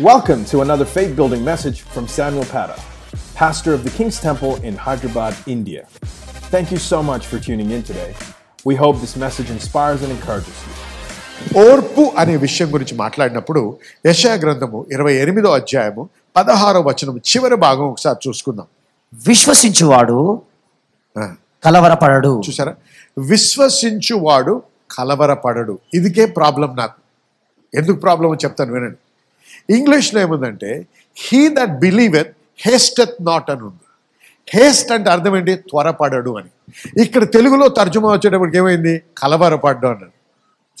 Welcome to another faith building message from Samuel Pata, pastor of the King's Temple in Hyderabad, India. Thank you so much for tuning in today. We hope this message inspires and encourages you. ఓర్పు అనే విషయం గురించి మాట్లాడినప్పుడు యశా గ్రంథము ఇరవై ఎనిమిదో అధ్యాయము పదహారో వచనం చివరి భాగం ఒకసారి చూసుకుందాం విశ్వసించువాడు కలవరపడడు చూసారా విశ్వసించువాడు కలవరపడడు ఇదికే ప్రాబ్లం నాకు ఎందుకు ప్రాబ్లం చెప్తాను వినండి ఇంగ్లీష్లో ఏముందంటే he that believeth hasteth not అని ఉంది. హేస్ట్ అంటే అర్థం ఏంటి? త్వరపడడు అని. ఇక్కడ తెలుగులో తర్జుమా వచ్చేటప్పటికి ఏమైంది? కలవరపడ్డం అన్నాడు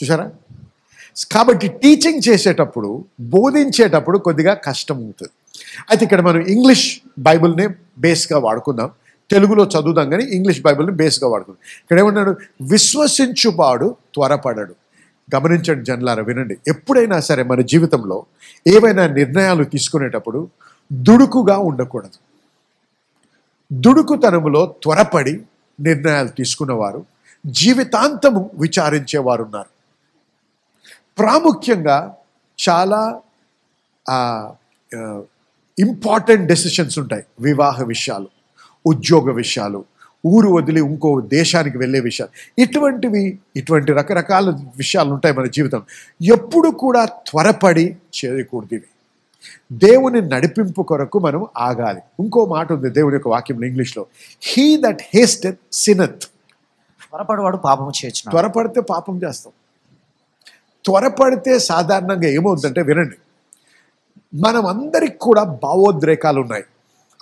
చూసారా కాబట్టి టీచింగ్ చేసేటప్పుడు బోధించేటప్పుడు కొద్దిగా కష్టం అవుతుంది. అయితే ఇక్కడ మనం ఇంగ్లీష్ బైబిల్ని బేస్గా వాడుకుందాం. తెలుగులో చదువుదాం కానీ ఇంగ్లీష్ బైబిల్ని బేస్గా వాడుకుందాం. ఇక్కడ ఏమన్నాడు విశ్వసించువాడు త్వరపడడు. గమనించండి జన్లారా వినండి. ఎప్పుడైనా సరే మన జీవితంలో ఏవైనా నిర్ణయాలు తీసుకునేటప్పుడు దుడుకుగా ఉండకూడదు. దుడుకుతనములో త్వరపడి నిర్ణయాలు తీసుకున్నవారు జీవితాంతము విచారించేవారు ఉన్నారు ప్రాముఖ్యంగా చాలా ఇంపార్టెంట్ డెసిషన్స్ ఉంటాయి. వివాహ విషయాలు ఉద్యోగ విషయాలు ఊరు వదిలి ఇంకో దేశానికి వెళ్ళే విషయాలు. ఇటువంటివి ఇటువంటి రకరకాల విషయాలు ఉంటాయి మన జీవితం ఎప్పుడు కూడా త్వరపడి చేయకూడదు ఇవి. దేవుని నడిపింపు కొరకు మనం ఆగాలి. ఇంకో మాట ఉంది దేవుని యొక్క వాక్యం ఇంగ్లీష్లో. హీ దట్ హేస్టెడ్ సినత్ త్వరపడవాడు పాపము చేయొచ్చు త్వరపడితే పాపం చేస్తాం. త్వరపడితే సాధారణంగా ఏమవుతుందంటే వినండి. మనం అందరికి కూడా భావోద్రేకాలు ఉన్నాయి.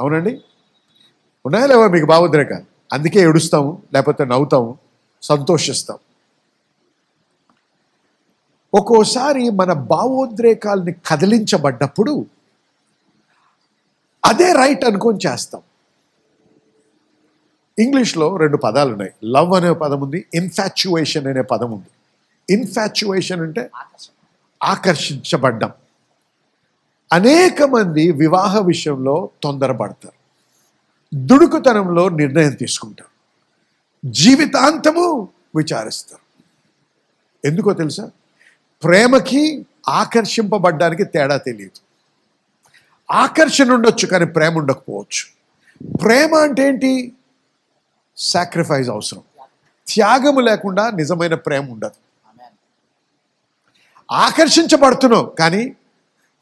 అవునండి? ఉన్నాయా లేవా మీకు భావోద్రేకాలు? అందుకే ఏడుస్తాము లేకపోతే నవ్వుతాము సంతోషిస్తాం ఒక్కోసారి మన భావోద్రేకాల్ని కదిలించబడ్డప్పుడు అదే రైట్ అనుకొని చేస్తాం. ఇంగ్లీష్లో రెండు పదాలు ఉన్నాయి. లవ్ అనే పదం ఉంది ఇన్ఫాచ్యుయేషన్ అనే పదం ఉంది. ఇన్ఫాచ్యుయేషన్ అంటే ఆకర్షించబడ్డం. అనేక మంది వివాహ విషయంలో తొందరపడతారు. దుడుకుతనంలో నిర్ణయం తీసుకుంటారు. జీవితాంతము విచారిస్తారు. ఎందుకో తెలుసా? ప్రేమకి ఆకర్షింపబడ్డానికి తేడా తెలియదు. ఆకర్షణ ఉండొచ్చు కానీ ప్రేమ ఉండకపోవచ్చు. ప్రేమ అంటే ఏంటి? సాక్రిఫైస్ అవసరం. త్యాగము లేకుండా నిజమైన ప్రేమ ఉండదు. ఆకర్షించబడుతున్నావు కానీ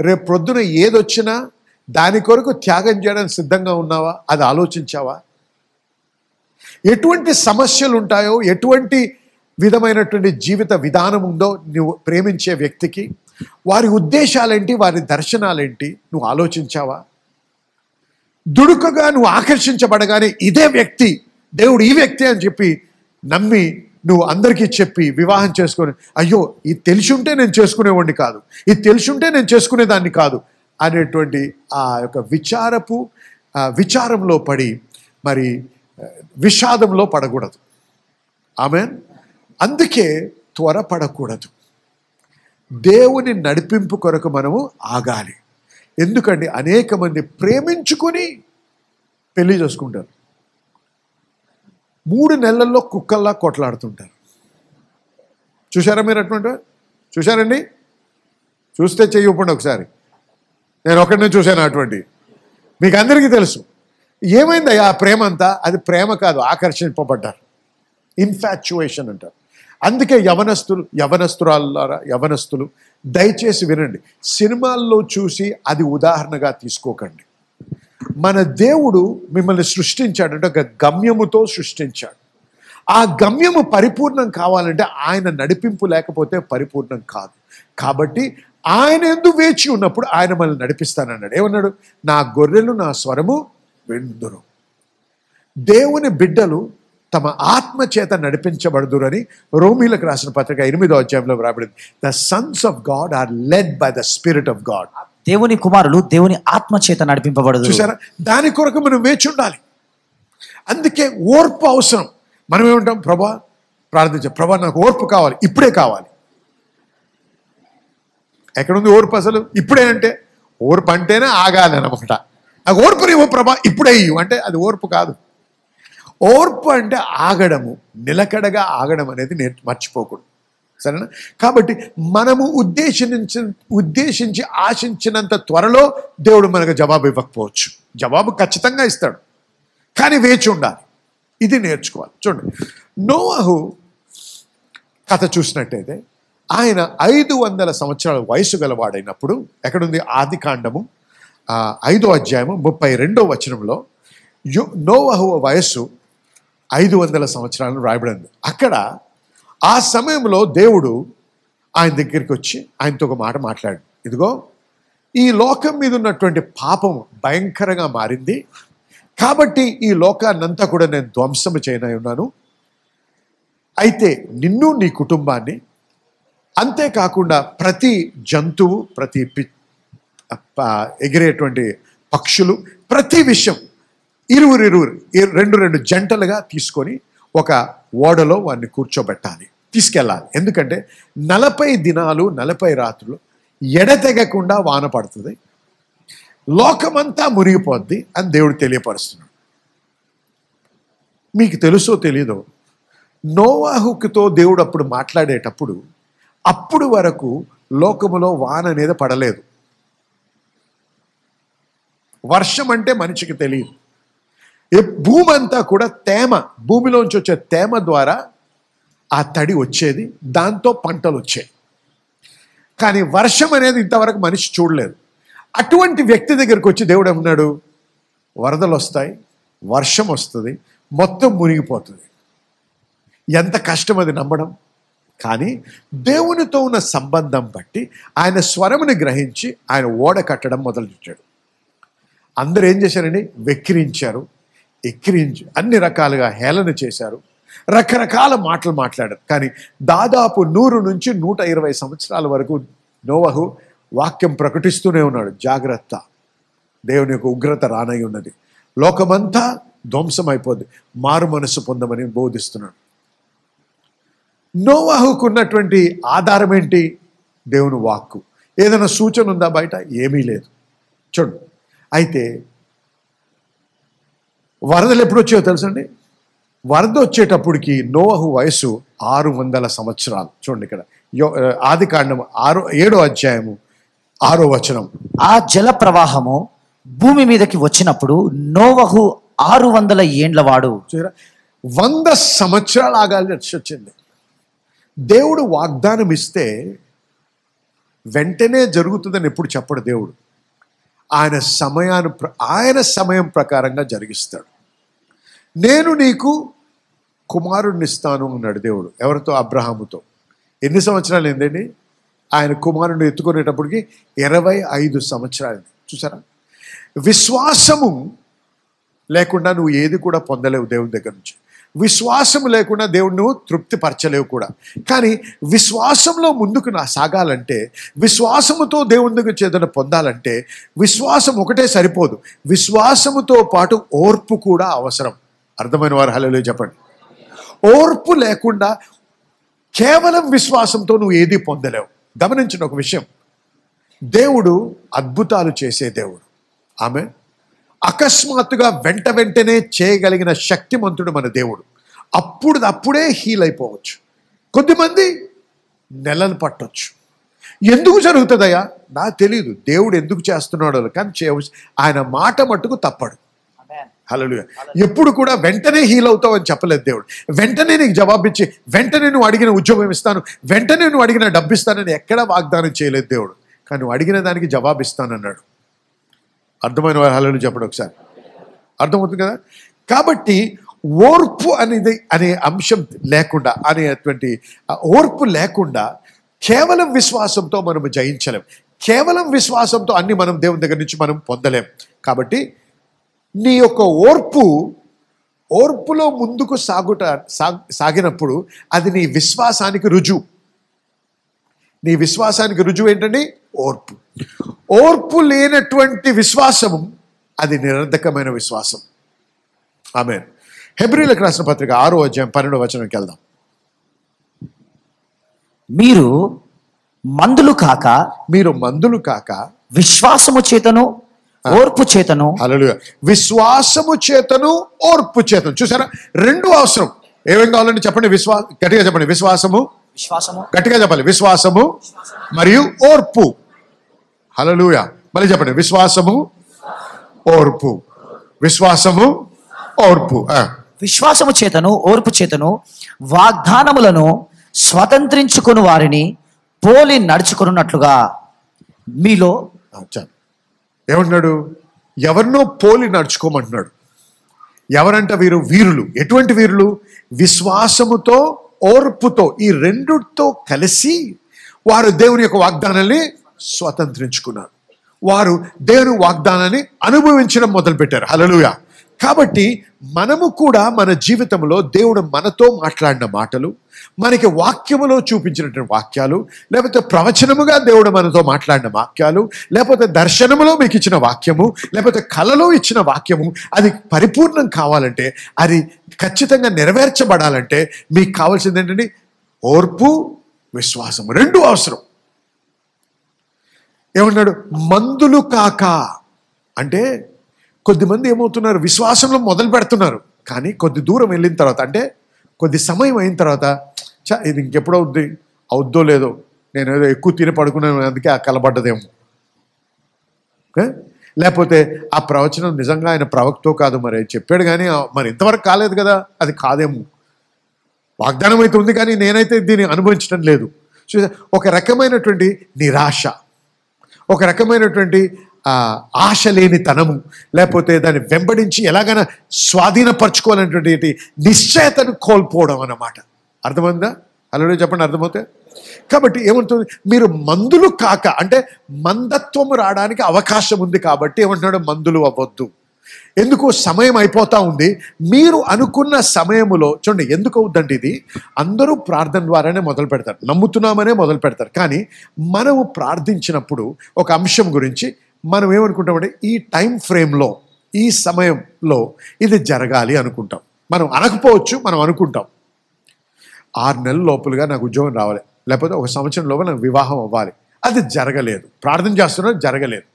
రేపు ప్రొద్దున ఏదొచ్చినా దాని కొరకు త్యాగం చేయడానికి సిద్ధంగా ఉన్నావా? అది ఆలోచించావా? ఎటువంటి సమస్యలు ఉంటాయో ఎటువంటి విధమైనటువంటి జీవిత విధానం ఉందో నువ్వు ప్రేమించే వ్యక్తికి వారి ఉద్దేశాలేంటి వారి దర్శనాలేంటి నువ్వు ఆలోచించావా? దుడుకగా నువ్వు ఆకర్షించబడగానే ఇదే వ్యక్తి దేవుడు ఈ వ్యక్తి అని చెప్పి నమ్మి నువ్వు అందరికీ చెప్పి వివాహం చేసుకొని అయ్యో ఇది తెలిసి ఉంటే నేను చేసుకునేవాడిని కాదు. ఇది తెలిసి ఉంటే నేను చేసుకునేదాన్ని కాదు. అనేటువంటి ఆ యొక్క విచారపు ఆ విచారంలో పడి మరి విషాదంలో పడకూడదు. ఆమె అందుకే త్వరపడకూడదు. దేవుని నడిపింపు కొరకు మనము ఆగాలి. ఎందుకంటే అనేక మంది ప్రేమించుకొని పెళ్ళి చేసుకుంటారు. మూడు నెలల్లో కుక్కల్లా కొట్లాడుతుంటారు. చూసారా మీరు అటువంటి చూశారండి? చూస్తే చెయ్యకుండా ఒకసారి. నేను ఒకరిని చూశాను అటువంటి మీకు అందరికీ తెలుసు. ఏమైంది ఆ ప్రేమ అంతా అది ప్రేమ కాదు ఆకర్షింపబడ్డారు. ఇన్ఫాచ్యుయేషన్ అంటారు. అందుకే యవనస్తులు యవనస్తురాలారా యవనస్తులు దయచేసి వినండి. సినిమాల్లో చూసి అది ఉదాహరణగా తీసుకోకండి. మన దేవుడు మిమ్మల్ని సృష్టించాడు అంటే ఒక గమ్యముతో సృష్టించాడు. ఆ గమ్యము పరిపూర్ణం కావాలంటే ఆయన నడిపింపు లేకపోతే పరిపూర్ణం కాదు. కాబట్టి ఆయన ఎందు వేచి ఉన్నప్పుడు ఆయన మనల్ని నడిపిస్తానన్నాడు. ఏమన్నాడు? నా గొర్రెలు నా స్వరము విందురు. దేవుని బిడ్డలు తమ ఆత్మ చేత నడిపించబడుదురని రోమిలకు రాసిన పత్రిక ఎనిమిదో అధ్యాయంలో రాబడింది the sons of God are led by the spirit of God దేవుని కుమారులు దేవుని ఆత్మ చేత నడిపింపబడదు చూసారా? దాని కొరకు మనం వేచి ఉండాలి. అందుకే ఓర్పు అవసరం. మనం ఏమంటాం ప్రభా ప్రార్థించ. ప్రభా నాకు ఓర్పు కావాలి. ఇప్పుడే కావాలి. ఎక్కడుంది ఓర్పు అసలు? ఇప్పుడే అంటే ఓర్పు అంటేనే ఆగాలి అనమాట. నాకు ఓర్పు నీవు ప్రభా ఇప్పుడే ఇవ్వు అంటే అది ఓర్పు కాదు. ఓర్పు అంటే ఆగడము నిలకడగా ఆగడం అనేది నేర్ మర్చిపోకూడదు. సరేనా? కాబట్టి మనము ఉద్దేశించి ఉద్దేశించి ఆశించినంత త్వరలో దేవుడు మనకు జవాబు ఇవ్వకపోవచ్చు. జవాబు ఖచ్చితంగా ఇస్తాడు. కానీ వేచి ఉండాలి. ఇది నేర్చుకోవాలి. చూడండి. నోవహు కథ చూసినట్టయితే ఆయన ఐదు వందల సంవత్సరాల వయసు గలవాడైనప్పుడు ఎక్కడుంది? ఆది కాండము. ఐదో అధ్యాయము ముప్పై రెండో వచనంలో యు నోవహు వయస్సు ఐదు వందల సంవత్సరాలను రాయబడింది. అక్కడ ఆ సమయంలో దేవుడు ఆయన దగ్గరికి వచ్చి ఆయనతో ఒక మాట మాట్లాడు ఇదిగో ఈ లోకం మీద ఉన్నటువంటి పాపం భయంకరంగా మారింది. కాబట్టి ఈ లోకాన్నంతా కూడా నేను ధ్వంసము చేయనై ఉన్నాను. అయితే నిన్ను నీ కుటుంబాన్ని అంతేకాకుండా ప్రతి జంతువు ప్రతి పి ప- ఎగిరేటువంటి పక్షులు ప్రతి విషయం ఇరువురు ఇరువురు రెండు రెండు జంటలుగా తీసుకొని ఒక ఓడలో వారిని కూర్చోబెట్టాలి తీసుకెళ్ళాలి. ఎందుకంటే నలభై దినాలు నలభై రాత్రులు ఎడతెగకుండా వాన పడుతుంది లోకమంతా మురిగిపోద్ది అని దేవుడు తెలియపరుస్తున్నాడు. మీకు తెలుసో తెలీదో నోవాహుకుతో దేవుడు అప్పుడు మాట్లాడేటప్పుడు అప్పుడు వరకు లోకములో వాన అనేది పడలేదు. వర్షం అంటే మనిషికి తెలియదు. ఏ- భూమి అంతా కూడా తేమ భూమిలోంచి వచ్చే తేమ ద్వారా ఆ తడి వచ్చేది దాంతో పంటలు వచ్చాయి. కానీ వర్షం అనేది ఇంతవరకు మనిషి చూడలేదు. అటువంటి వ్యక్తి దగ్గరికి వచ్చి దేవుడు ఏమన్నాడు? వరదలు వస్తాయి వర్షం వస్తుంది మొత్తం మునిగిపోతుంది. ఎంత కష్టం అది నమ్మడం? కానీ దేవునితో ఉన్న సంబంధం బట్టి ఆయన స్వరముని గ్రహించి ఆయన ఓడ కట్టడం మొదలుపెట్టాడు. అందరూ ఏం చేశారండి? వెక్కిరించారు. ఎక్కిరించి అన్ని రకాలుగా హేళన చేశారు. రకరకాల మాటలు మాట్లాడారు. కానీ దాదాపు నూరు నుంచి నూట ఇరవై సంవత్సరాల వరకు నోవహు వాక్యం ప్రకటిస్తూనే ఉన్నాడు. జాగ్రత్త. దేవుని యొక్క ఉగ్రత రానై ఉన్నది. లోకమంతా ధ్వంసం అయిపోద్ది మారు మనసు పొందమని బోధిస్తున్నాడు. నోవాహుకు ఉన్నటువంటి ఆధారం ఏంటి దేవుని వాక్కు. ఏదైనా సూచన ఉందా బయట? ఏమీ లేదు. చూడు అయితే వరదలు ఎప్పుడు వచ్చాయో తెలుసండి? వరద వచ్చేటప్పటికి నోవహు వయసు ఆరు వందల సంవత్సరాలు. చూడండి ఇక్కడ. ఆది కాండం ఆరో ఏడో అధ్యాయము ఆరో వచనం. ఆ జల ప్రవాహము భూమి మీదకి వచ్చినప్పుడు నోవహు ఆరు వందల ఏండ్ల వాడు. వంద సంవత్సరాలు ఆగాల్సి వచ్చింది. దేవుడు వాగ్దానం ఇస్తే వెంటనే జరుగుతుందని ఎప్పుడు చెప్పడు దేవుడు. ఆయన సమయాను ఆయన సమయం ప్రకారంగా జరిగిస్తాడు. నేను నీకు కుమారుడిని ఇస్తాను అన్నాడు దేవుడు ఎవరితో? అబ్రహాముతో. ఎన్ని సంవత్సరాలు ఏందండి ఆయన కుమారుడిని ఎత్తుకునేటప్పటికి ఇరవై ఐదు సంవత్సరాలు చూసారా? విశ్వాసము లేకుండా నువ్వు ఏది కూడా పొందలేవు దేవుని దగ్గర నుంచి. విశ్వాసం లేకుండా దేవుడు నువ్వు తృప్తిపరచలేవు కూడా. కానీ విశ్వాసంలో ముందుకు నా సాగాలంటే విశ్వాసముతో దేవుని చేతన పొందాలంటే విశ్వాసం ఒకటే సరిపోదు. విశ్వాసముతో పాటు ఓర్పు కూడా అవసరం. అర్థమైన వారు హలో చెప్పండి. ఓర్పు లేకుండా కేవలం విశ్వాసంతో నువ్వు ఏది పొందలేవు. గమనించిన ఒక విషయం. దేవుడు అద్భుతాలు చేసే దేవుడు. ఆమె అకస్మాత్తుగా వెంట వెంటనే చేయగలిగిన శక్తిమంతుడు మన దేవుడు. అప్పుడు అప్పుడే హీల్ అయిపోవచ్చు. కొద్దిమంది నెలలు పట్టొచ్చు. ఎందుకు జరుగుతుందయ్యా? నాకు తెలియదు దేవుడు ఎందుకు చేస్తున్నాడో కానీ చేయవచ్చు ఆయన మాట మట్టుకు తప్పడు. హలో ఎప్పుడు కూడా వెంటనే హీల్ అవుతావు అని చెప్పలేదు దేవుడు. వెంటనే నీకు జవాబిచ్చి వెంటనే నువ్వు అడిగిన ఉద్యోగం ఇస్తాను వెంటనే నువ్వు అడిగిన డబ్బు ఇస్తానని ఎక్కడా వాగ్దానం చేయలేదు దేవుడు. కానీ నువ్వు అడిగిన దానికి జవాబు ఇస్తానన్నాడు అర్థమైన వారు హలో చెప్పండి ఒకసారి. అర్థమవుతుంది కదా? కాబట్టి ఓర్పు అనేది అనే అంశం లేకుండా అనేటువంటి ఓర్పు లేకుండా కేవలం విశ్వాసంతో మనము జయించలేం. కేవలం విశ్వాసంతో అన్ని మనం దేవుని దగ్గర నుంచి మనం పొందలేం. కాబట్టి నీ యొక్క ఓర్పు ఓర్పులో ముందుకు సాగుట సాగినప్పుడు అది నీ విశ్వాసానికి రుజువు. నీ విశ్వాసానికి రుజువు ఏంటండి? ఓర్పు. ఓర్పు లేనటువంటి విశ్వాసము అది నిరర్ధకమైన విశ్వాసం. ఆమె హెబ్రిలకు రాసిన పత్రిక ఆరో అధ్యాయం పన్నెండో వచనంకి వెళ్దాం. మీరు మందులు కాక మీరు మందులు కాక విశ్వాసము చేతను ఓర్పు చేతను. హల్లెలూయా. విశ్వాసము చేతను ఓర్పు చేతను. చూసారా? రెండు అవసరం. ఏమేం కావాలండి చెప్పండి? విశ్వా గట్టిగా చెప్పండి. విశ్వాసము విశ్వాసము. గట్టిగా చెప్పాలి. విశ్వాసము మరియు ఓర్పు. హలలుయ మళ్ళీ చెప్పండి. విశ్వాసము ఓర్పు. విశ్వాసము ఓర్పు. విశ్వాసము చేతను ఓర్పు చేతను వాగ్దానములను స్వతంత్రించుకుని వారిని పోలి నడుచుకున్నట్లుగా మీలో ఏమంటున్నాడు? ఎవరినో పోలి నడుచుకోమంటున్నాడు. ఎవరంట వీరు? వీరులు. ఎటువంటి వీరులు? విశ్వాసముతో ఓర్పుతో ఈ రెండుతో కలిసి వారు దేవుని యొక్క వాగ్దానాన్ని స్వతంత్రించుకున్నారు వారు దేవుని వాగ్దానాన్ని అనుభవించడం మొదలుపెట్టారు. హలలుయ కాబట్టి మనము కూడా మన జీవితంలో దేవుడు మనతో మాట్లాడిన మాటలు మనకి వాక్యములో చూపించినటువంటి వాక్యాలు లేకపోతే ప్రవచనముగా దేవుడు మనతో మాట్లాడిన వాక్యాలు లేకపోతే దర్శనములో మీకు ఇచ్చిన వాక్యము లేకపోతే కళలో ఇచ్చిన వాక్యము అది పరిపూర్ణం కావాలంటే అది ఖచ్చితంగా నెరవేర్చబడాలంటే మీకు కావాల్సింది ఏంటంటే ఓర్పు విశ్వాసము. రెండు అవసరం. ఏమన్నాడు మందులు కాక. అంటే కొద్దిమంది ఏమవుతున్నారు? విశ్వాసంలో మొదలు పెడుతున్నారు. కానీ కొద్ది దూరం వెళ్ళిన తర్వాత అంటే కొద్ది సమయం అయిన తర్వాత చా ఇది ఇంకెప్పుడు అవుద్ది? అవుద్దో లేదో? నేను ఏదో ఎక్కువ తిని పడుకున్నాను అందుకే ఆ కలబడ్డదేమో లేకపోతే ఆ ప్రవచనం నిజంగా ఆయన ప్రవక్తో కాదు మరి. చెప్పాడు కానీ మరి ఇంతవరకు కాలేదు కదా? అది కాదేమో. వాగ్దానం అయితే ఉంది కానీ నేనైతే దీన్ని అనుభవించడం లేదు. చూసా ఒక రకమైనటువంటి నిరాశ. ఒక రకమైనటువంటి ఆశ లేని తనము లేకపోతే దాన్ని వెంబడించి ఎలాగైనా స్వాధీనపరచుకోవాలనేటువంటి నిశ్చయతను కోల్పోవడం అన్నమాట. అర్థమైందా? అలా చెప్పండి అర్థమవుతే? కాబట్టి ఏమంటుంది? మీరు మందులు కాక అంటే మందత్వం రావడానికి అవకాశం ఉంది కాబట్టి ఏమంటున్నాడు? మందులు అవ్వద్దు. ఎందుకు సమయం అయిపోతా ఉంది. మీరు అనుకున్న సమయములో చూడండి ఎందుకు అవుద్దంటే ఇది? అందరూ ప్రార్థన ద్వారానే మొదలు పెడతారు. నమ్ముతున్నామనే మొదలు పెడతారు. కానీ మనము ప్రార్థించినప్పుడు ఒక అంశం గురించి మనం ఏమనుకుంటామంటే ఈ టైం ఫ్రేమ్లో ఈ సమయంలో ఇది జరగాలి అనుకుంటాం. మనం అనకపోవచ్చు మనం అనుకుంటాం. ఆరు నెలల లోపలుగా నాకు ఉద్యోగం రావాలి. లేకపోతే ఒక సంవత్సరం లోపల నాకు వివాహం అవ్వాలి. అది జరగలేదు. ప్రార్థన చేస్తున్నా జరగలేదు.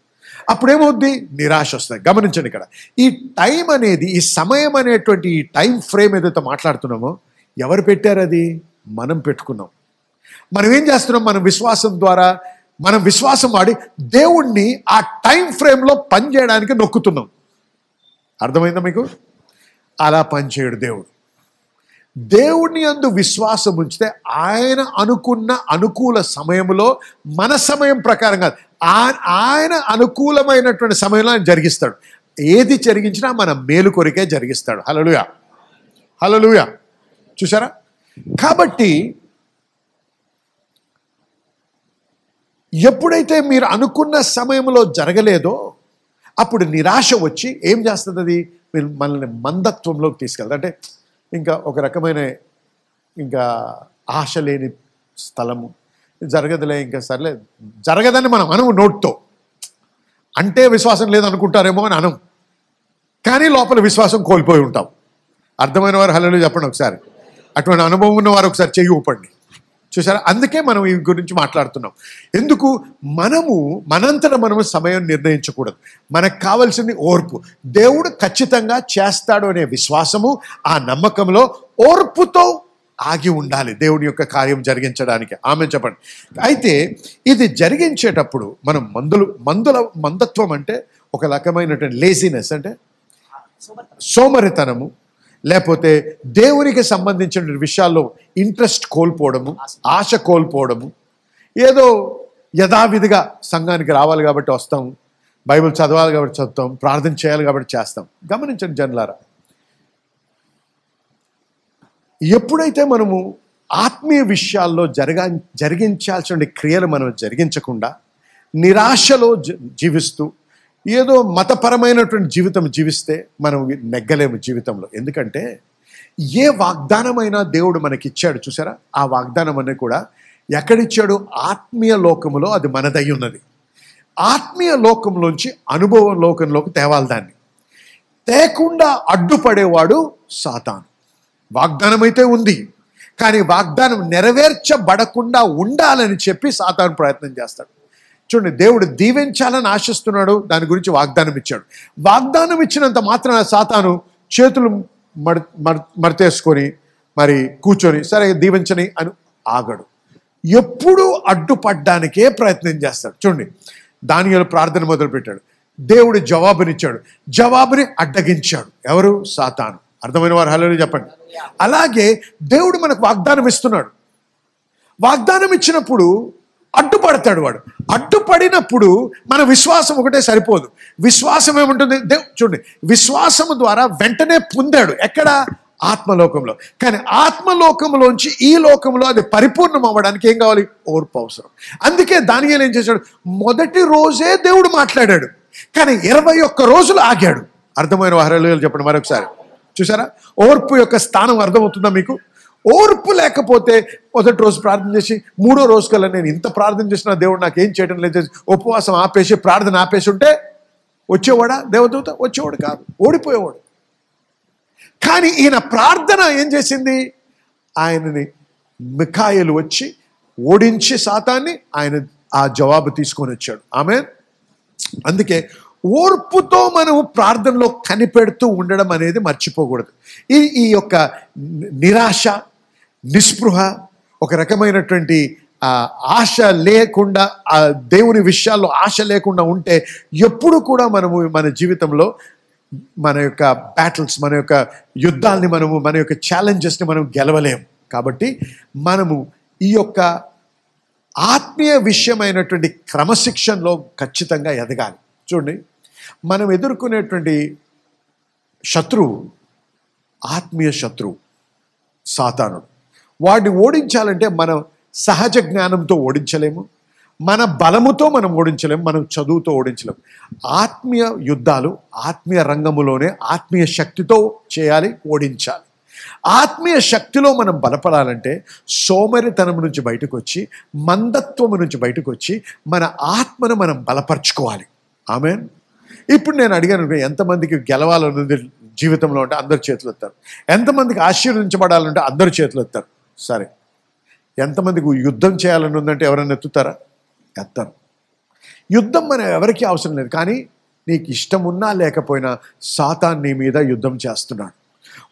అప్పుడేమవుద్ది? నిరాశ వస్తుంది. గమనించండి ఇక్కడ. ఈ టైం అనేది ఈ సమయం అనేటువంటి ఈ టైం ఫ్రేమ్ ఏదైతే మాట్లాడుతున్నామో ఎవరు పెట్టారు అది? మనం పెట్టుకున్నాం. మనం ఏం చేస్తున్నాం? మనం విశ్వాసం ద్వారా మనం విశ్వాసం వాడి దేవుణ్ణి ఆ టైం ఫ్రేమ్లో పనిచేయడానికి నొక్కుతున్నాం. అర్థమైందా మీకు? అలా పనిచేయడు దేవుడు. దేవుని అందు విశ్వాసం ఉంచితే ఆయన అనుకున్న అనుకూల సమయంలో మన సమయం ప్రకారం కాదు. ఆయన అనుకూలమైనటువంటి సమయంలో ఆయన జరిగిస్తాడు. ఏది జరిగించినా మన మేలు కొరికే జరిగిస్తాడు. హలలుయా హలలుయా చూసారా కాబట్టి ఎప్పుడైతే మీరు అనుకున్న సమయంలో జరగలేదో అప్పుడు నిరాశ వచ్చి ఏం చేస్తుంది అది మీరు మనల్ని మందత్వంలోకి తీసుకెళ్తుంది అంటే ఇంకా ఒక రకమైన ఇంకా ఆశ లేని స్థలము. జరగదులే ఇంకా సర్లే జరగదని మనం అనము నోట్తో. అంటే విశ్వాసం లేదనుకుంటారేమో అని అనం కానీ లోపల విశ్వాసం కోల్పోయి ఉంటాం. అర్థమైన వారు హలో చెప్పండి ఒకసారి. అటువంటి అనుభవం ఉన్న వారు ఒకసారి చెయ్యి ఊపండి. చూసారా అందుకే మనం ఈ గురించి మాట్లాడుతున్నాం. ఎందుకు? మనము మనంతట మనము సమయం నిర్ణయించకూడదు. మనకు కావాల్సింది ఓర్పు. దేవుడు ఖచ్చితంగా చేస్తాడు అనే విశ్వాసము ఆ నమ్మకంలో ఓర్పుతో ఆగి ఉండాలి దేవుని యొక్క కార్యం జరిగించడానికి. ఆమె చెప్పండి. అయితే ఇది జరిగించేటప్పుడు మనం మందులు మందుల మందత్వం అంటే ఒక రకమైనటువంటి లేజినెస్ అంటే సోమరితనము. లేకపోతే దేవునికి సంబంధించిన విషయాల్లో ఇంట్రెస్ట్ కోల్పోవడము ఆశ కోల్పోవడము ఏదో యథావిధిగా సంఘానికి రావాలి కాబట్టి వస్తాం బైబిల్ చదవాలి కాబట్టి చదువుతాం ప్రార్థన చేయాలి కాబట్టి చేస్తాం. గమనించండి జన్లారా ఎప్పుడైతే మనము ఆత్మీయ విషయాల్లో జరగా జరిగించాల్సిన క్రియలు మనం జరిగించకుండా నిరాశలో జ- జీవిస్తూ ఏదో మతపరమైనటువంటి జీవితం జీవిస్తే మనం నెగ్గలేము జీవితంలో. ఎందుకంటే ఏ వాగ్దానమైనా దేవుడు మనకిచ్చాడు చూసారా? ఆ వాగ్దానం అనేది కూడా ఎక్కడిచ్చాడు? ఆత్మీయ లోకములో అది మనదై ఉన్నది ఆత్మీయ లోకంలోంచి అనుభవం లోకంలోకి తేవాలి దాన్ని తేకుండా అడ్డుపడేవాడు సాతాను. వాగ్దానం అయితే ఉంది కానీ వాగ్దానం నెరవేర్చబడకుండా ఉండాలని చెప్పి సాతాను ప్రయత్నం చేస్తాడు. చూడండి దేవుడు దీవించాలని ఆశిస్తున్నాడు దాని గురించి వాగ్దానం ఇచ్చాడు. వాగ్దానం ఇచ్చినంత మాత్రాన సాతాను చేతులు మడి మడ- మడతేసుకొని మరి కూర్చొని సరే దీవించని అని ఆగడు. ఎప్పుడు అడ్డుపడ్డానికే ప్రయత్నం చేస్తాడు. చూడండి దాని ప్రార్థన మొదలుపెట్టాడు. దేవుడు జవాబునిచ్చాడు. జవాబుని అడ్డగించాడు. ఎవరు? సాతాను. అర్థమైన వారు హలో చెప్పండి. అలాగే దేవుడు మనకు వాగ్దానం ఇస్తున్నాడు. వాగ్దానం ఇచ్చినప్పుడు అడ్డుపడతాడు వాడు. అడ్డుపడినప్పుడు మన విశ్వాసం ఒకటే సరిపోదు. విశ్వాసం ఏముంటుంది? దేవ్ చూడండి. విశ్వాసము ద్వారా వెంటనే పొందాడు. ఎక్కడ? ఆత్మలోకంలో. కానీ ఆత్మలోకంలోంచి ఈ లోకంలో అది పరిపూర్ణం అవ్వడానికి ఏం కావాలి? ఓర్పు అవసరం. అందుకే దానియేలు ఏం చేశాడు? మొదటి రోజే దేవుడు మాట్లాడాడు. కానీ ఇరవై ఒక్క రోజులు ఆగాడు. అర్థమైన వారాలు చెప్పండి మరొకసారి. చూసారా? ఓర్పు యొక్క స్థానం అర్థమవుతుందా మీకు? ఓర్పు లేకపోతే మొదటి రోజు ప్రార్థన చేసి మూడో రోజు కల్లా నేను ఇంత ప్రార్థన చేసిన దేవుడు నాకు ఏం చేయడం లేదు ఉపవాసం ఆపేసి ప్రార్థన ఆపేసి ఉంటే వచ్చేవాడా? దేవదూత వచ్చేవాడు కాదు. ఓడిపోయేవాడు. కానీ ఈయన ప్రార్థన ఏం చేసింది? ఆయనని మిఖాయిలు వచ్చి ఓడించి శాతాన్ని ఆయన ఆ జవాబు తీసుకొని వచ్చాడు. ఆమె అందుకే ఓర్పుతో మనం ప్రార్థనలో కనిపెడుతూ ఉండడం అనేది మర్చిపోకూడదు. ఈ ఈ యొక్క నిరాశ నిస్పృహ ఒక రకమైనటువంటి ఆశ లేకుండా ఆ దేవుని విషయాల్లో ఆశ లేకుండా ఉంటే ఎప్పుడు కూడా మనము మన జీవితంలో మన యొక్క బ్యాటిల్స్ మన యొక్క యుద్ధాల్ని మనము మన యొక్క ఛాలెంజెస్ని మనం గెలవలేం. కాబట్టి మనము ఈ యొక్క ఆత్మీయ విషయమైనటువంటి క్రమశిక్షణలో ఖచ్చితంగా ఎదగాలి. చూడండి మనం ఎదుర్కొనేటువంటి శత్రువు ఆత్మీయ శత్రువు సాతానుడు. వాడిని ఓడించాలంటే మనం సహజ జ్ఞానంతో ఓడించలేము. మన బలముతో మనం ఓడించలేము. మనం చదువుతో ఓడించలేము. ఆత్మీయ యుద్ధాలు ఆత్మీయ రంగములోనే ఆత్మీయ శక్తితో చేయాలి ఓడించాలి. ఆత్మీయ శక్తిలో మనం బలపడాలంటే సోమరితనం నుంచి బయటకు వచ్చి మందత్వము నుంచి బయటకు వచ్చి మన ఆత్మను మనం బలపరుచుకోవాలి. ఆమె ఇప్పుడు నేను అడిగాను ఎంతమందికి గెలవాలన్నది జీవితంలో అంటే అందరు చేతులు ఎత్తారు ఎంతమందికి ఆశీర్వదించబడాలంటే అందరు చేతులు ఎత్తారు సరే. ఎంతమందికి యుద్ధం చేయాలని ఉందంటే ఎవరైనా ఎత్తుతారా? ఎత్తారు. యుద్ధం మన ఎవరికీ అవసరం లేదు కానీ నీకు ఇష్టం ఉన్నా లేకపోయినా సాతాన్ నీ మీద యుద్ధం చేస్తున్నాడు.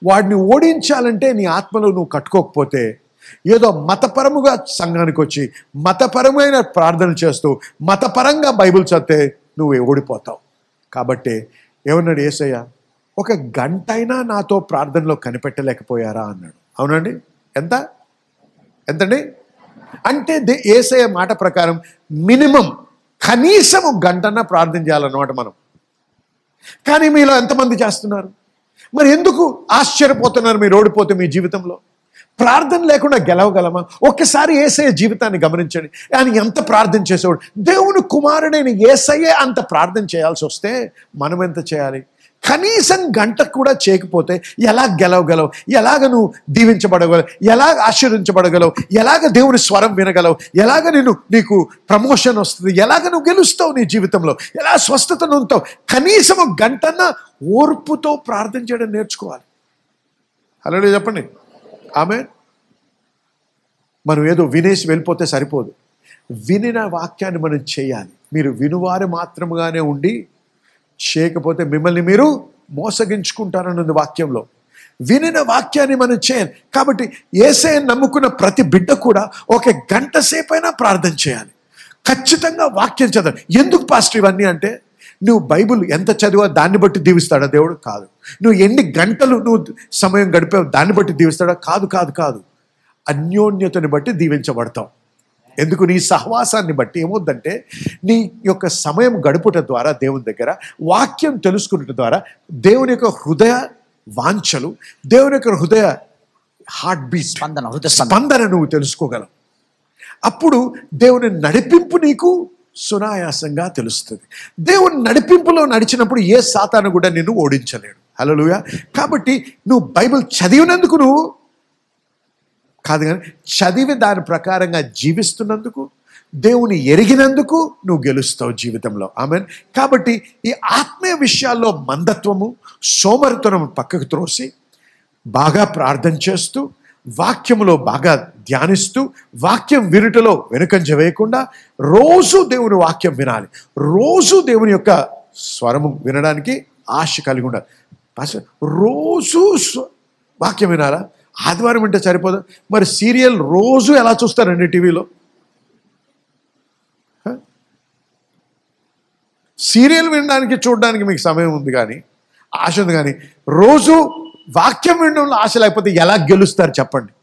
వాడిని ఓడించాలంటే నీ ఆత్మలో నువ్వు కట్టుకోకపోతే ఏదో మతపరముగా సంఘానికి వచ్చి మతపరమైన ప్రార్థన చేస్తూ మతపరంగా బైబిల్ చదివితే నువ్వు ఓడిపోతావు. కాబట్టి ఏమన్నాడు ఏసయ్య? ఒక గంట అయినా నాతో ప్రార్థనలో కనిపెట్టలేకపోయారా అన్నాడు. అవునండి? ఎంత? ఎంతండి? అంటే దే- ఏసయ్య మాట ప్రకారం మినిమం కనీసం గంటన ప్రార్థన చేయాలన్నమాట మనం. కానీ మీలో ఎంతమంది చేస్తున్నారు? మరి ఎందుకు ఆశ్చర్యపోతున్నారు మీరు ఓడిపోతే మీ జీవితంలో? ప్రార్థన లేకుండా గెలవగలమా? ఒక్కసారి ఏసయ్య జీవితాన్ని గమనించండి. ఆయన ఎంత ప్రార్థన చేసేవాడు? దేవుని కుమారుడైన ఏసయ్యే అంత ప్రార్థన చేయాల్సి వస్తే మనం ఎంత చేయాలి? కనీసం గంట కూడా చేయకపోతే ఎలా గెలవగలవు? ఎలాగ నువ్వు దీవించబడగలవు? ఎలాగ ఆశీర్వించబడగలవు ఎలాగ దేవుని స్వరం వినగలవు? ఎలాగ నేను నీకు ప్రమోషన్ వస్తుంది? ఎలాగ నువ్వు గెలుస్తావు నీ జీవితంలో? ఎలా స్వస్థతను ఉంటావు కనీసం ఒక గంటన్న ఓర్పుతో ప్రార్థన చేయడం నేర్చుకోవాలి. హలో చెప్పండి. ఆమె మనం ఏదో వినేసి వెళ్ళిపోతే సరిపోదు. వినిన వాక్యాన్ని మనం చేయాలి. మీరు వినువారు మాత్రముగానే ఉండి చేయకపోతే మిమ్మల్ని మీరు మోసగించుకుంటారని ఉంది వాక్యంలో. వినిన వాక్యాన్ని మనం చేయాలి కాబట్టి ఏసైని నమ్ముకున్న ప్రతి బిడ్డ కూడా ఒక గంట సేపైనా ప్రార్థన చేయాలి. ఖచ్చితంగా వాక్యం చదవాలి ఎందుకు పాస్టర్ ఇవన్నీ అంటే నువ్వు బైబిల్ ఎంత చదివా దాన్ని బట్టి దీవిస్తాడా దేవుడు? కాదు. నువ్వు ఎన్ని గంటలు నువ్వు సమయం గడిపావు దాన్ని బట్టి దీవిస్తాడా? కాదు కాదు కాదు. అన్యోన్యతని బట్టి దీవించబడతావు. ఎందుకు నీ సహవాసాన్ని బట్టి ఏమవుద్దంటే నీ యొక్క సమయం గడుపుట ద్వారా దేవుని దగ్గర వాక్యం తెలుసుకున్నట ద్వారా దేవుని యొక్క హృదయ వాంఛలు దేవుని యొక్క హృదయ హార్ట్ బీట్ స్పందన హృదయ స్పందన. నువ్వు తెలుసుకోగలవు. అప్పుడు దేవుని నడిపింపు నీకు సునాయాసంగా తెలుస్తుంది. దేవుని నడిపింపులో నడిచినప్పుడు ఏ సాతాను కూడా నిన్ను ఓడించలేడు. హలోలుయా కాబట్టి నువ్వు బైబిల్ చదివినందుకు నువ్వు కాదు కానీ చదివి దాని ప్రకారంగా జీవిస్తున్నందుకు దేవుని ఎరిగినందుకు నువ్వు గెలుస్తావు జీవితంలో. ఆమె కాబట్టి ఈ ఆత్మీయ విషయాల్లో మందత్వము సోమరితనం పక్కకు త్రోసి బాగా ప్రార్థన చేస్తూ వాక్యములో బాగా ధ్యానిస్తూ వాక్యం వినుటలో వెనుకంజ వేయకుండా రోజు దేవుని వాక్యం వినాలి. రోజు దేవుని యొక్క స్వరము వినడానికి ఆశ కలిగి ఉండాలి. రోజు వాక్యం వినాలా? ఆదివారం వింటే సరిపోదు. మరి సీరియల్ రోజు ఎలా చూస్తారండి టీవీలో? సీరియల్ వినడానికి చూడడానికి మీకు సమయం ఉంది కానీ ఆశ ఉంది కానీ రోజు వాక్యం వినడంలో ఆశ లేకపోతే ఎలా గెలుస్తారు చెప్పండి.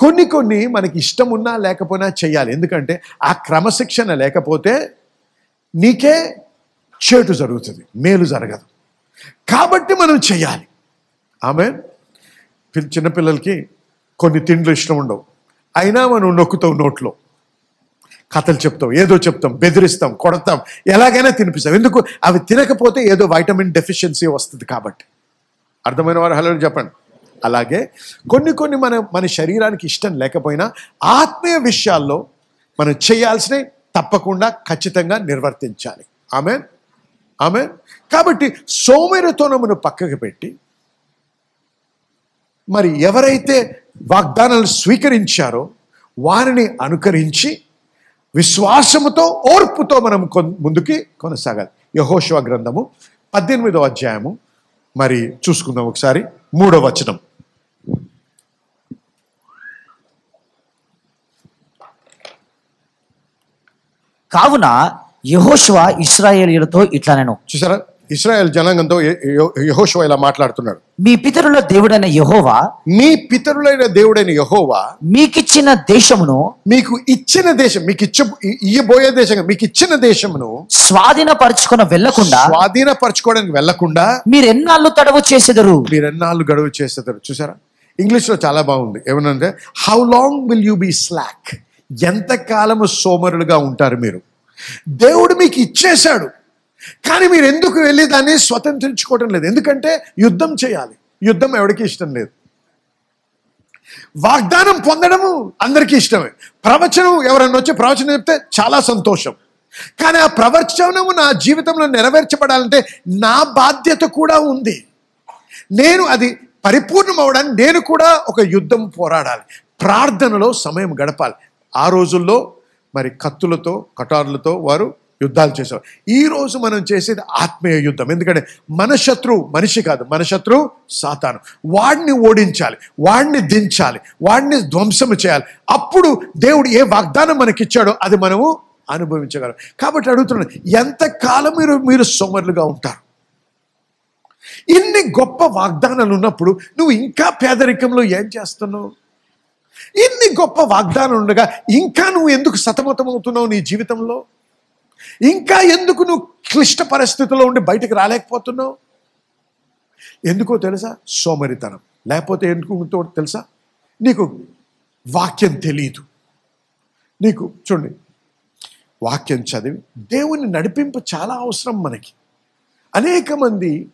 కొన్ని కొన్ని మనకి ఇష్టం ఉన్నా లేకపోయినా చేయాలి. ఎందుకంటే ఆ క్రమశిక్షణ లేకపోతే నీకే చేటు జరుగుతుంది మేలు జరగదు. కాబట్టి మనం చేయాలి. ఆమె చిన్నపిల్లలకి కొన్ని తిండ్లు ఇష్టం ఉండవు. అయినా మనం నొక్కుతాం నోట్లో. కథలు చెప్తాం ఏదో చెప్తాం బెదిరిస్తాం కొడతాం ఎలాగైనా తినిపిస్తాం. ఎందుకు? అవి తినకపోతే ఏదో వైటమిన్ డెఫిషియన్సీ వస్తుంది కాబట్టి. అర్థమైన వారు హలో చెప్పండి. అలాగే కొన్ని కొన్ని మన మన శరీరానికి ఇష్టం లేకపోయినా ఆత్మీయ విషయాల్లో మనం చేయాల్సినవి తప్పకుండా ఖచ్చితంగా నిర్వర్తించాలి. ఆమె ఆమె కాబట్టి సోమరితోనమును పక్కకు పెట్టి మరి ఎవరైతే వాగ్దానాలు స్వీకరించారో వారిని అనుకరించి విశ్వాసముతో ఓర్పుతో మనం ముందుకి కొనసాగాలి. యహోశివ గ్రంథము పద్దెనిమిదో అధ్యాయము. మరి చూసుకుందాం ఒకసారి. మూడో వచనం. కావున యహోశువ ఇస్రాయేలీలతో ఇట్లా నేను చూసారా? ఇస్రాయెల్ జనాంగంతో యహోశివ ఇలా మాట్లాడుతున్నాడు. మీ పితరుల దేవుడైన యహోవా మీ పితరులైన దేవుడైన యహోవా మీకిచ్చిన దేశమును మీకు ఇచ్చిన దేశం మీకు ఇచ్చ ఇయ్యబోయే దేశం మీకు ఇచ్చిన దేశమును స్వాధీనపరచుకుని వెళ్ళకుండా స్వాధీనపరచుకోవడానికి వెళ్ళకుండా మీరెన్నాళ్ళు తడవు చేసెదరు? మీరు ఎన్నాళ్ళు గడువు చేస్తారు చూసారా? ఇంగ్లీష్లో చాలా బాగుంది. ఏమనంటే how long will you be slack ఎంతకాలము సోమరులుగా ఉంటారు మీరు? దేవుడు మీకు ఇచ్చేశాడు. కానీ మీరు ఎందుకు వెళ్ళి దాన్ని స్వతంత్రించుకోవటం లేదు? ఎందుకంటే యుద్ధం చేయాలి. యుద్ధం ఎవరికి ఇష్టం లేదు. వాగ్దానం పొందడము అందరికీ ఇష్టమే. ప్రవచనం ఎవరన్నా వచ్చి ప్రవచనం చెప్తే చాలా సంతోషం. కానీ ఆ ప్రవచనము నా జీవితంలో నెరవేర్చబడాలంటే నా బాధ్యత కూడా ఉంది. నేను అది పరిపూర్ణం అవడానికి నేను కూడా ఒక యుద్ధం పోరాడాలి. ప్రార్థనలో సమయం గడపాలి. ఆ రోజుల్లో మరి కత్తులతో కటారులతో వారు యుద్ధాలు చేశారు ఈరోజు మనం చేసేది ఆత్మీయ యుద్ధం. ఎందుకంటే మన శత్రువు మనిషి కాదు. మన శత్రువు సాతాను. వాడిని ఓడించాలి. వాడిని దించాలి. వాడిని ధ్వంసము చేయాలి. అప్పుడు దేవుడు ఏ వాగ్దానం మనకిచ్చాడో అది మనము అనుభవించగలం. కాబట్టి అడుగుతున్నాను ఎంతకాలం మీరు మీరు సోమరులుగా ఉంటారు? ఇన్ని గొప్ప వాగ్దానాలు ఉన్నప్పుడు నువ్వు ఇంకా పేదరికంలో ఏం చేస్తున్నావు? ఇన్ని గొప్ప వాగ్దానాలు ఉండగా ఇంకా నువ్వు ఎందుకు సతమతం అవుతున్నావు నీ జీవితంలో? ఇంకా ఎందుకు నువ్వు క్లిష్ట పరిస్థితుల్లో ఉండి బయటకు రాలేకపోతున్నావు? ఎందుకో తెలుసా? సోమరితనం. లేకపోతే ఎందుకు తెలుసా? నీకు వాక్యం తెలియదు నీకు చూడండి వాక్యం చదివి దేవుని నడిపింపు చాలా అవసరం మనకి. అనేక మంది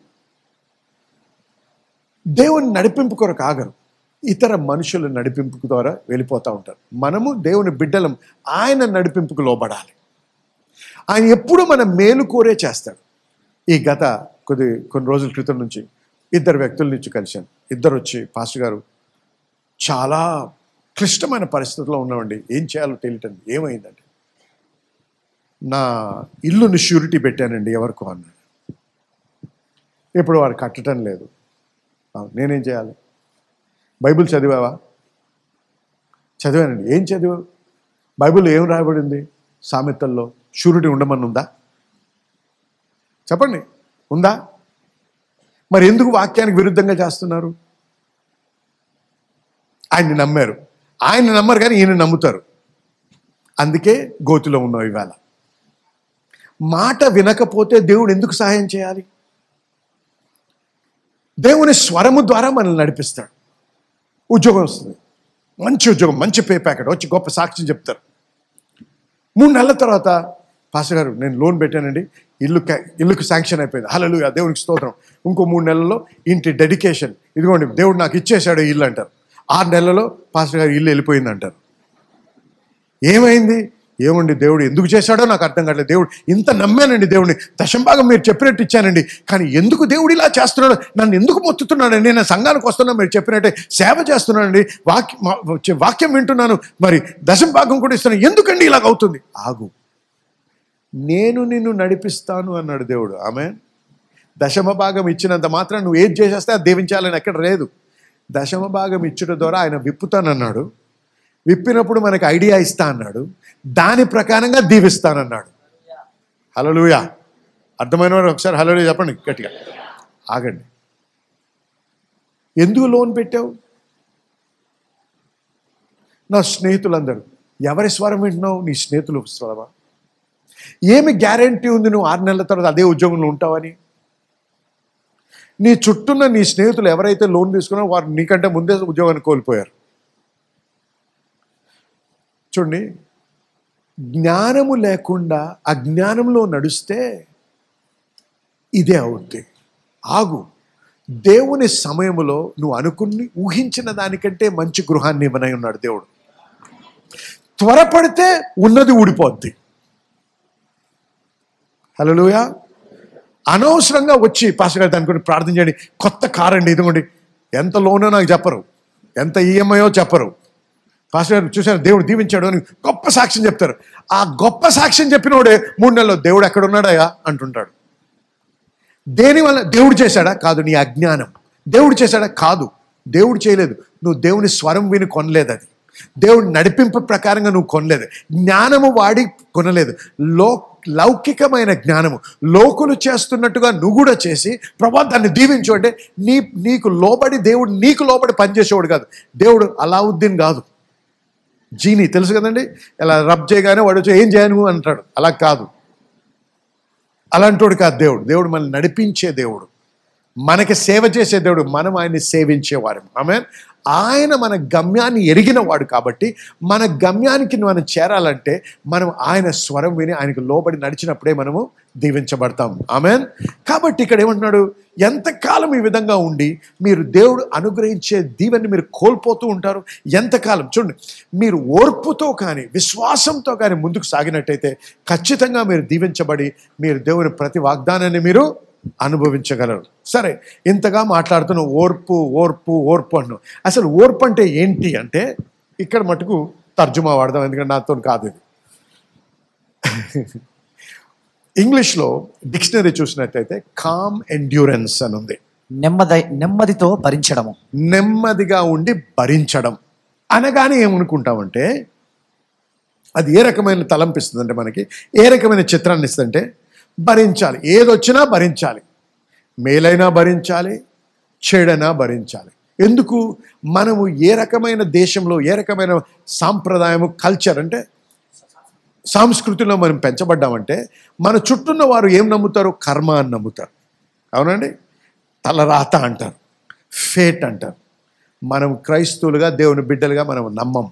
దేవుని నడిపింపు కొరకు ఆగరు. ఇతర మనుషుల నడిపింపు ద్వారా వెళ్ళిపోతూ ఉంటారు. మనము దేవుని బిడ్డలం. ఆయన నడిపింపుకు లోబడాలి. ఆయన ఎప్పుడూ మన మేలు కోరే చేస్తాడు. ఈ గత కొద్ది కొన్ని రోజుల క్రితం నుంచి ఇద్దరు వ్యక్తుల నుంచి కలిశాను. ఇద్దరు వచ్చి పాస్టర్ గారు చాలా క్లిష్టమైన పరిస్థితుల్లో ఉన్నామండి. ఏం చేయాలో తెలియటండి ఏమైందండి నా ఇల్లుని షూరిటీ పెట్టానండి ఎవరికో అన్నాడు. ఇప్పుడు వారు కట్టడం లేదు. నేనేం చేయాలి? బైబిల్ చదివావా? చదివానండి. ఏం చదివావు? బైబిల్ ఏం రాయబడింది? సామెతల్లో? షూరిటీ ఉండమని ఉందా? చెప్పండి. ఉందా? మరి ఎందుకు వాక్యానికి విరుద్ధంగా చేస్తున్నారు? ఆయన్ని నమ్మారు. ఆయన నమ్మరు కానీ ఈయన నమ్ముతారు. అందుకే గోతిలో ఉన్నావు ఇవాళ. మాట వినకపోతే దేవుడు ఎందుకు సహాయం చేయాలి? దేవుని స్వరము ద్వారా మనల్ని నడిపిస్తాడు. ఉద్యోగం వస్తుంది. మంచి ఉద్యోగం మంచి పే ప్యాకెట్ వచ్చి గొప్ప సాక్ష్యం చెప్తారు. మూడు నెలల తర్వాత పాస్టర్ గారు నేను లోన్ పెట్టానండి. ఇల్లు ఇల్లుకు శాంక్షన్ అయిపోయింది. హలలు దేవునికి స్తోత్రం. ఇంకో మూడు నెలల్లో ఇంటి డెడికేషన్. ఇదిగోండి దేవుడు నాకు ఇచ్చేశాడు ఇల్లు అంటారు. ఆరు నెలల్లో పాస్టర్ గారు ఇల్లు వెళ్ళిపోయింది అంటారు. ఏమైంది? ఏమండి దేవుడు ఎందుకు చేశాడో నాకు అర్థం కావట్లేదు. దేవుడు ఇంత నమ్మానండి దేవుడిని. దశంభాగం మీరు చెప్పినట్టు ఇచ్చానండి. కానీ ఎందుకు దేవుడు ఇలా చేస్తున్నాడు? నన్ను ఎందుకు మొత్తుతున్నాడండి? నేను సంఘానికి వస్తున్నా మీరు చెప్పినట్టే సేవ చేస్తున్నానండి. వాక్య వాక్యం వింటున్నాను. మరి దశంభాగం కూడా ఇస్తున్నాను. ఎందుకండి ఇలాగ అవుతుంది? ఆగు. నేను నిన్ను నడిపిస్తాను అన్నాడు దేవుడు. ఆమె దశమ భాగం ఇచ్చినంత మాత్రం నువ్వు ఏది చేసేస్తే అది దీవించాలని ఎక్కడ లేదు. దశమ భాగం ఇచ్చుట ద్వారా ఆయన విప్పుతానన్నాడు. విప్పినప్పుడు మనకు ఐడియా ఇస్తా అన్నాడు. దాని ప్రకారంగా దీవిస్తానన్నాడు. హలలుయా అర్థమైన వారు ఒకసారి హలో చెప్పండి గట్టిగా. ఆగండి. ఎందుకు లోన్ పెట్టావు? నా స్నేహితులందరూ. ఎవరి స్వరం వింటున్నావు? నీ స్నేహితులు స్వరమా? ఏమి గ్యారంటీ ఉంది నువ్వు ఆరు నెలల తర్వాత అదే ఉద్యోగంలో ఉంటావని? నీ చుట్టూన్న నీ స్నేహితులు ఎవరైతే లోన్ తీసుకున్నారో వారు నీకంటే ముందే ఉద్యోగాన్ని కోల్పోయారు. చూడండి జ్ఞానము లేకుండా అజ్ఞానంలో నడిస్తే ఇదే అవుద్ది. ఆగు. దేవుని సమయంలో నువ్వు అనుకుని ఊహించిన దానికంటే మంచి గృహాన్ని ఇవ్వనై ఉన్నాడు దేవుడు. త్వరపడితే ఉన్నది ఊడిపోద్ది. హలోయా అనవసరంగా వచ్చి పాస్టర్ గారు దాని గురించి ప్రార్థన చేయండి. కొత్త కార్ అండి ఇదిగోండి. ఎంత లోనో నాకు చెప్పరు. ఎంత ఈఎంఐయో చెప్పరు. పాస్టర్ గారు చూశారు దేవుడు దీవించాడు అని గొప్ప సాక్ష్యం చెప్తారు. ఆ గొప్ప సాక్ష్యం చెప్పినోడే మూడు నెలల్లో దేవుడు ఎక్కడ ఉన్నాడయా అంటుంటాడు. దేనివల్ల దేవుడు చేశాడా? కాదు నీ అజ్ఞానం. దేవుడు చేశాడా? కాదు. దేవుడు చేయలేదు. నువ్వు దేవుని స్వరం విని కొనలేదు అది దేవుడు నడిపింపు ప్రకారంగా నువ్వు కొనలేదు. జ్ఞానము వాడి కొనలేదు. లో లౌకికమైన జ్ఞానము. లోకులు చేస్తున్నట్టుగా నువ్వు కూడా చేసి ప్రభా దాన్ని దీవించు అంటే నీ నీకు లోబడి దేవుడు నీకు లోబడి పనిచేసేవాడు కాదు. దేవుడు అలావుద్దీన్ కాదు. జీని తెలుసు కదండి? ఇలా రబ్ చేయగానే వాడు వచ్చి ఏం చేయను? అంటాడు. అలా కాదు. అలాంటోడు కాదు దేవుడు. దేవుడు మనల్ని నడిపించే దేవుడు. మనకి సేవ చేసే దేవుడు మనం ఆయన్ని సేవించేవారం ఆమె ఆయన మన గమ్యాన్ని ఎరిగిన వాడు కాబట్టి మన గమ్యానికి మనం చేరాలంటే మనం ఆయన స్వరం విని ఆయనకు లోబడి నడిచినప్పుడే మనము దీవించబడతాం. ఆమెన్ కాబట్టి ఇక్కడ ఏమంటున్నాడు? ఎంతకాలం ఈ విధంగా ఉండి మీరు దేవుడు అనుగ్రహించే దీవెన్ని మీరు కోల్పోతూ ఉంటారు? ఎంతకాలం? చూడండి మీరు ఓర్పుతో కానీ విశ్వాసంతో కానీ ముందుకు సాగినట్టయితే ఖచ్చితంగా మీరు దీవించబడి మీరు దేవుని ప్రతి వాగ్దానాన్ని మీరు అనుభవించగలరు. సరే ఇంతగా మాట్లాడుతున్న ఓర్పు ఓర్పు ఓర్పు అన్ను అసలు ఓర్పు అంటే ఏంటి అంటే ఇక్కడ మటుకు తర్జుమా వాడదాం ఎందుకంటే నాతో కాదు ఇది. ఇంగ్లీష్లో డిక్షనరీ చూసినట్టయితే కామ్ ఎండ్యూరెన్స్ అని ఉంది. నెమ్మది నెమ్మదితో భరించడము. నెమ్మదిగా ఉండి భరించడం. అనగానే ఏమనుకుంటామంటే అది ఏ రకమైన తలంపిస్తుందంటే మనకి ఏ రకమైన చిత్రాన్ని ఇస్తుందంటే భరించాలి. ఏదొచ్చినా భరించాలి. మేలైనా భరించాలి చెడైనా భరించాలి. ఎందుకు? మనము ఏ రకమైన దేశంలో ఏ రకమైన సాంప్రదాయము కల్చర్ అంటే సంస్కృతిలో మనం పెంచబడ్డామంటే మన చుట్టూన్న వారు ఏం నమ్ముతారు? కర్మ అని నమ్ముతారు. అవునండి? తలరాత అంటారు. ఫేట్ అంటారు. మనం క్రైస్తవులుగా దేవుని బిడ్డలుగా మనం నమ్మం.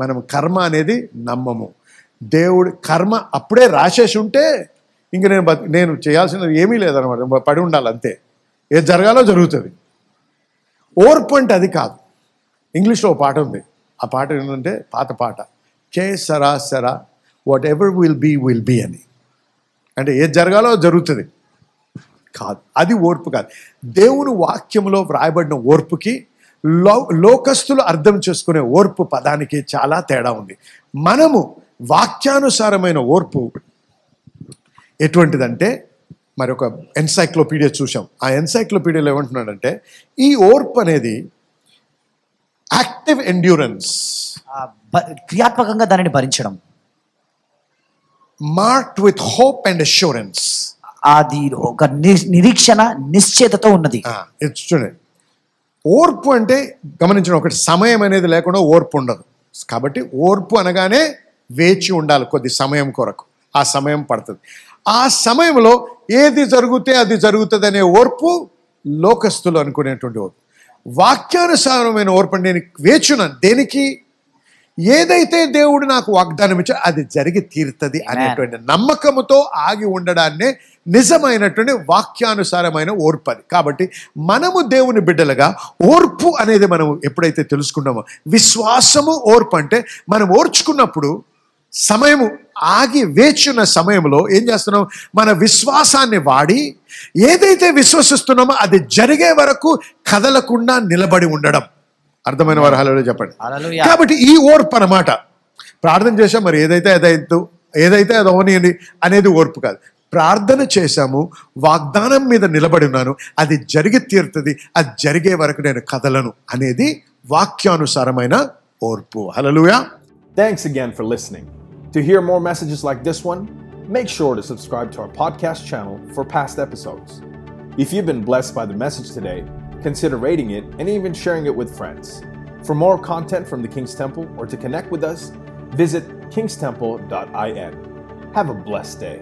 మనం కర్మ అనేది నమ్మము. దేవుడు కర్మ అప్పుడే రాసేసి ఉంటే ఇంక నేను నేను చేయాల్సినది ఏమీ లేదనమాట పడి ఉండాలి అంతే. ఏది జరగాలో జరుగుతుంది. ఓర్పు అంటే అది కాదు. ఇంగ్లీష్లో ఒక పాట ఉంది. ఆ పాట ఏంటంటే పాత పాట. చే సరా సరా whatever will be will be అని. అంటే ఏది జరగాలో జరుగుతుంది. కాదు. అది ఓర్పు కాదు. దేవుని వాక్యంలో వ్రాయబడిన ఓర్పుకి లో లోకస్తులు అర్థం చేసుకునే ఓర్పు పదానికి చాలా తేడా ఉంది. మనము వాక్యానుసారమైన ఓర్పు ఎటువంటిదంటే మరి ఒక ఎన్సైక్లోపీడియా చూసాం ఆ ఎన్సైక్లోపీడియాలో ఏమంటున్నాడంటే ఈ ఓర్పు అనేది యాక్టివ్ ఎండ్యూరెన్స్. క్రియాత్మకంగా దానిని భరించడం. Marked with hope and assurance. అది ఒక నిరీక్షణ నిశ్చేతతో ఉన్నది. చూడండి. ఓర్పు అంటే గమనించడం ఒకటి సమయం అనేది లేకుండా ఓర్పు ఉండదు. కాబట్టి ఓర్పు అనగానే వేచి ఉండాలి కొద్ది సమయం కొరకు. ఆ సమయం పడుతుంది. ఆ సమయంలో ఏది జరిగితే అది జరుగుతుంది అనే ఓర్పు లోకస్తులు అనుకునేటువంటి ఓర్పు. వాక్యానుసారమైన ఓర్పు నేను వేచున్నాను. దేనికి? ఏదైతే దేవుడు నాకు వాగ్దానం ఇచ్చాడో అది జరిగి తీరుతుంది అనేటువంటి నమ్మకముతో ఆగి ఉండడాన్నే నిజమైనటువంటి వాక్యానుసారమైన ఓర్పు అది. కాబట్టి మనము దేవుని బిడ్డలుగా ఓర్పు అనేది మనం ఎప్పుడైతే తెలుసుకున్నామో విశ్వాసము ఓర్పు అంటే మనం ఓర్చుకున్నప్పుడు సమయము ఆగి వేచున్న సమయంలో ఏం చేస్తున్నాం? మన విశ్వాసాన్ని వాడి ఏదైతే విశ్వసిస్తున్నామో అది జరిగే వరకు కదలకుండా నిలబడి ఉండడం. అర్థమైన వారు హలో చెప్పండి. హల్లెలూయా. కాబట్టి ఈ ఓర్పు అన్నమాట. ప్రార్థన చేసాం మరి ఏదైతే అదైతు ఏదైతే అది అవనియండి అనేది ఓర్పు కాదు. ప్రార్థన చేశాము వాగ్దానం మీద నిలబడి ఉన్నాను అది జరిగి తీరుతుంది అది జరిగే వరకు నేను కదలను అనేది వాక్యానుసారమైన ఓర్పు. హలలుయా Thanks again for listening. To hear more messages like this one, make sure to subscribe to our podcast channel for past episodes. If you've been blessed by the message today, consider rating it and even sharing it with friends. For more content from the King's Temple or to connect with us, visit kingstemple.in. Have a blessed day.